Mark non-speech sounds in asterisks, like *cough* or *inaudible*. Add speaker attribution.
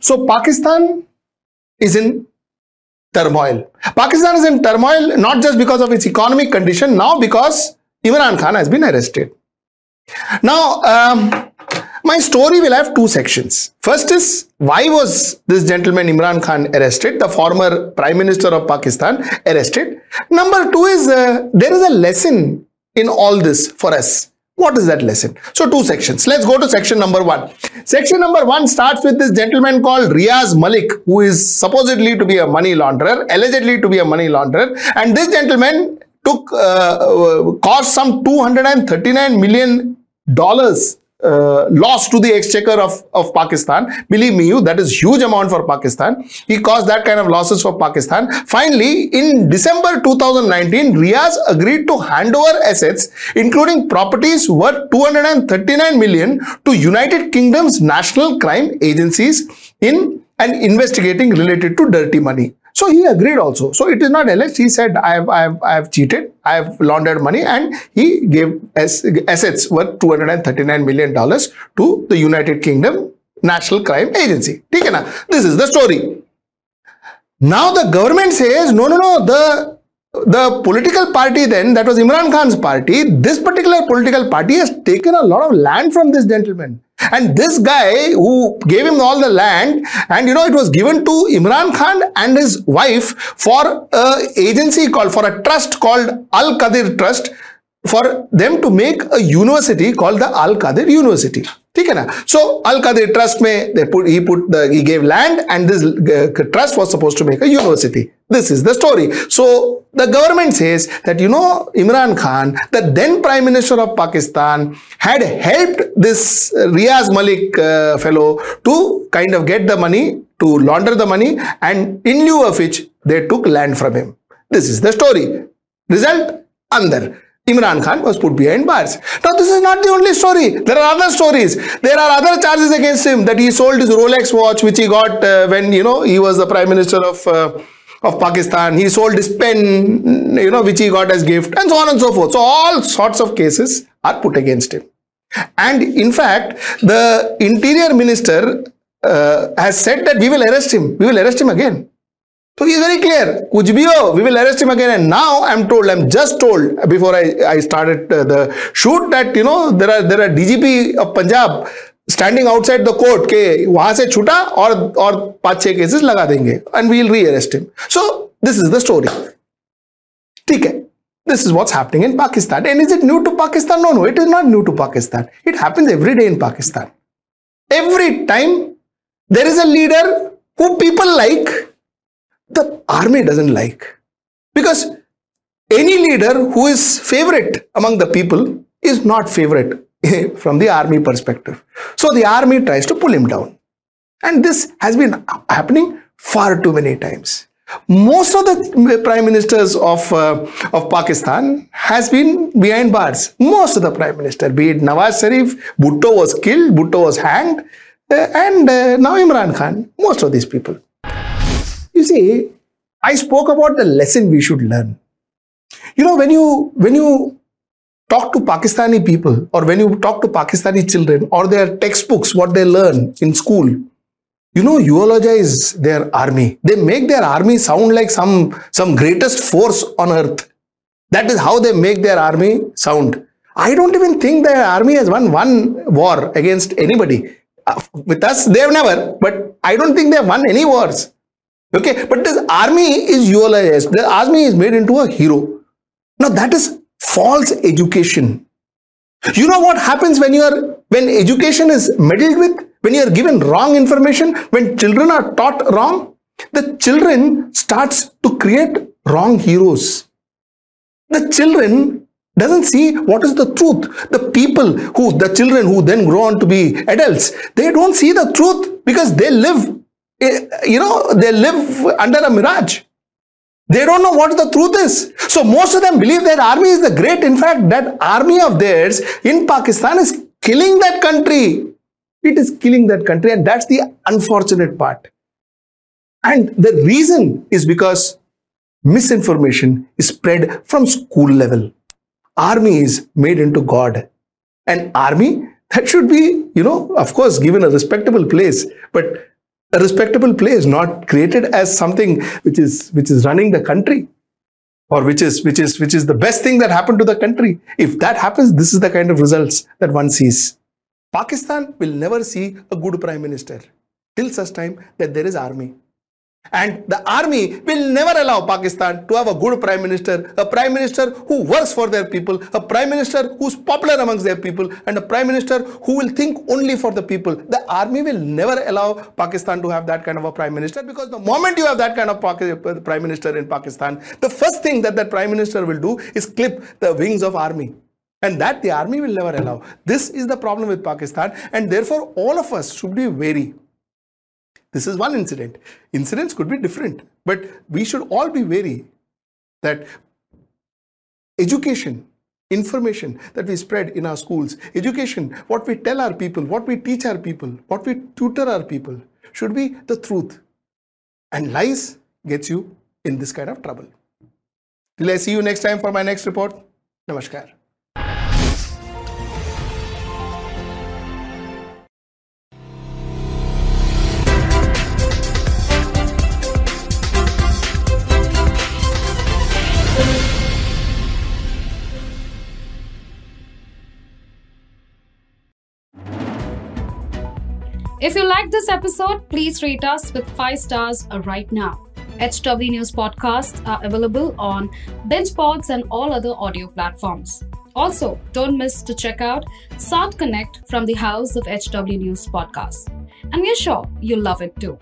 Speaker 1: So Pakistan is in turmoil. Pakistan is in turmoil not just because of its economic condition, now because Imran Khan has been arrested. Now, um, my story will have two sections. First is why was this gentleman Imran Khan arrested, the former Prime Minister of Pakistan arrested. Number two is uh, there is a lesson in all this for us. What is that lesson? So two sections. Let's go to section number one. Section number one starts with this gentleman called Riaz Malik, who is supposedly to be a money launderer, allegedly to be a money launderer. And this gentleman took, uh, uh cost some 239 million dollars uh, loss to the exchequer of, of Pakistan. Believe me, you, that is huge amount for Pakistan. He caused that kind of losses for Pakistan. Finally, in December 2019, Riaz agreed to hand over assets, including properties worth 239 million to United Kingdom's national crime agencies in and investigating related to dirty money. So he agreed also. So it is not alleged. He said, I have, I have, I have cheated, I have laundered money, and he gave assets worth $239 million to the United Kingdom National Crime Agency. This is the story. Now the government says, no, no, no, the the political party then, that was Imran Khan's party, this particular political party has taken a lot of land from this gentleman. And this guy who gave him all the land, and you know, it was given to Imran Khan and his wife for a agency called, for a trust called Al Qadir Trust, for them to make a university called the Al Qadir University. ठीक है ना सो अल कदर trust में they put he put the he gave land and this uh, trust was supposed to make a university this is the story so the government says that you know imran khan the then prime minister of pakistan had helped this riaz malik uh, fellow to kind of get the money to launder the money and in lieu of which they took land from him this is the story result under Imran Khan was put behind bars. Now, this is not the only story. There are other stories. There are other charges against him that he sold his Rolex watch, which he got uh, when, you know, he was the Prime Minister of, uh, of Pakistan. He sold his pen, you know, which he got as gift, and so on and so forth. So, all sorts of cases are put against him. And in fact, the Interior Minister uh, has said that we will arrest him. We will arrest him again. So he is very clear. Kuch bhi ho, we will arrest him again. And now I'm told, I'm just told before I, I started uh, the shoot that, you know, there are, there are DGP of Punjab standing outside the court के वहां से छुटा और और पांच छह cases लगा देंगे and we will रीअरेस्ट him so this is the story ठीक है this is what's happening in Pakistan. And is it new to Pakistan? No, no, it is not new to Pakistan. It happens every day in Pakistan. Every time there is a leader who people like, the army doesn't like. Because any leader who is favorite among the people is not favorite *laughs* from the army perspective. So the army tries to pull him down. And this has been happening far too many times. Most of the prime ministers of, uh, of Pakistan has been behind bars. Most of the prime minister, be it Nawaz Sharif, Bhutto was killed, Bhutto was hanged, uh, and uh, now Imran Khan. Most of these people. You see, I spoke about the lesson we should learn. You know, when you when you talk to Pakistani people or when you talk to Pakistani children or their textbooks, what they learn in school, you know, eulogize their army. They make their army sound like some, some greatest force on earth. That is how they make their army sound. I don't even think their army has won one war against anybody. Uh, with us, they have never, but I don't think they have won any wars. Okay, but the army is eulogized. The army is made into a hero. Now that is false education. You know what happens when you are when education is meddled with, when you are given wrong information, when children are taught wrong, the children starts to create wrong heroes. The children doesn't see what is the truth. The people who, the children who then grow on to be adults, they don't see the truth because they live, Eh, you know, they live under a mirage. They don't know what the truth is. So most of them believe that army is the great. In fact, that army of theirs in Pakistan is killing that country. It is killing that country, and that's the unfortunate part. And the reason is because misinformation is spread from school level army is made into God. An army that should be, you know, of course, given a respectable place, but a respectable place, not created as something which is which is running the country or which is which is which is the best thing that happened to the country. If that happens this is the kind of results that one sees. Pakistan will never see a good prime minister till such time that there is army and the army will never allow Pakistan to have a good prime minister, a prime minister who works for their people, a prime minister who's popular amongst their people, and a prime minister who will think only for the people. The army will never allow Pakistan to have that kind of a prime minister because the moment you have that kind of prime minister in Pakistan, the first thing that that prime minister will do is clip the wings of army. And that the army will never allow. This is the problem with Pakistan, and therefore all of us should be wary this is one incident. Incidents could be different, but we should all be wary that education, information that we spread in our schools, education, what we tell our people, what we teach our people, what we tutor our people should be the truth. And lies gets you in this kind of trouble. Till I see you next time for my next report. Namaskar.
Speaker 2: If you like this episode, please rate us with 5 stars uh, right now. HW News podcasts are available on BingePods and all other audio platforms. Also, don't miss to check out South Connect from the House of HW News podcast. And we're sure you'll love it too.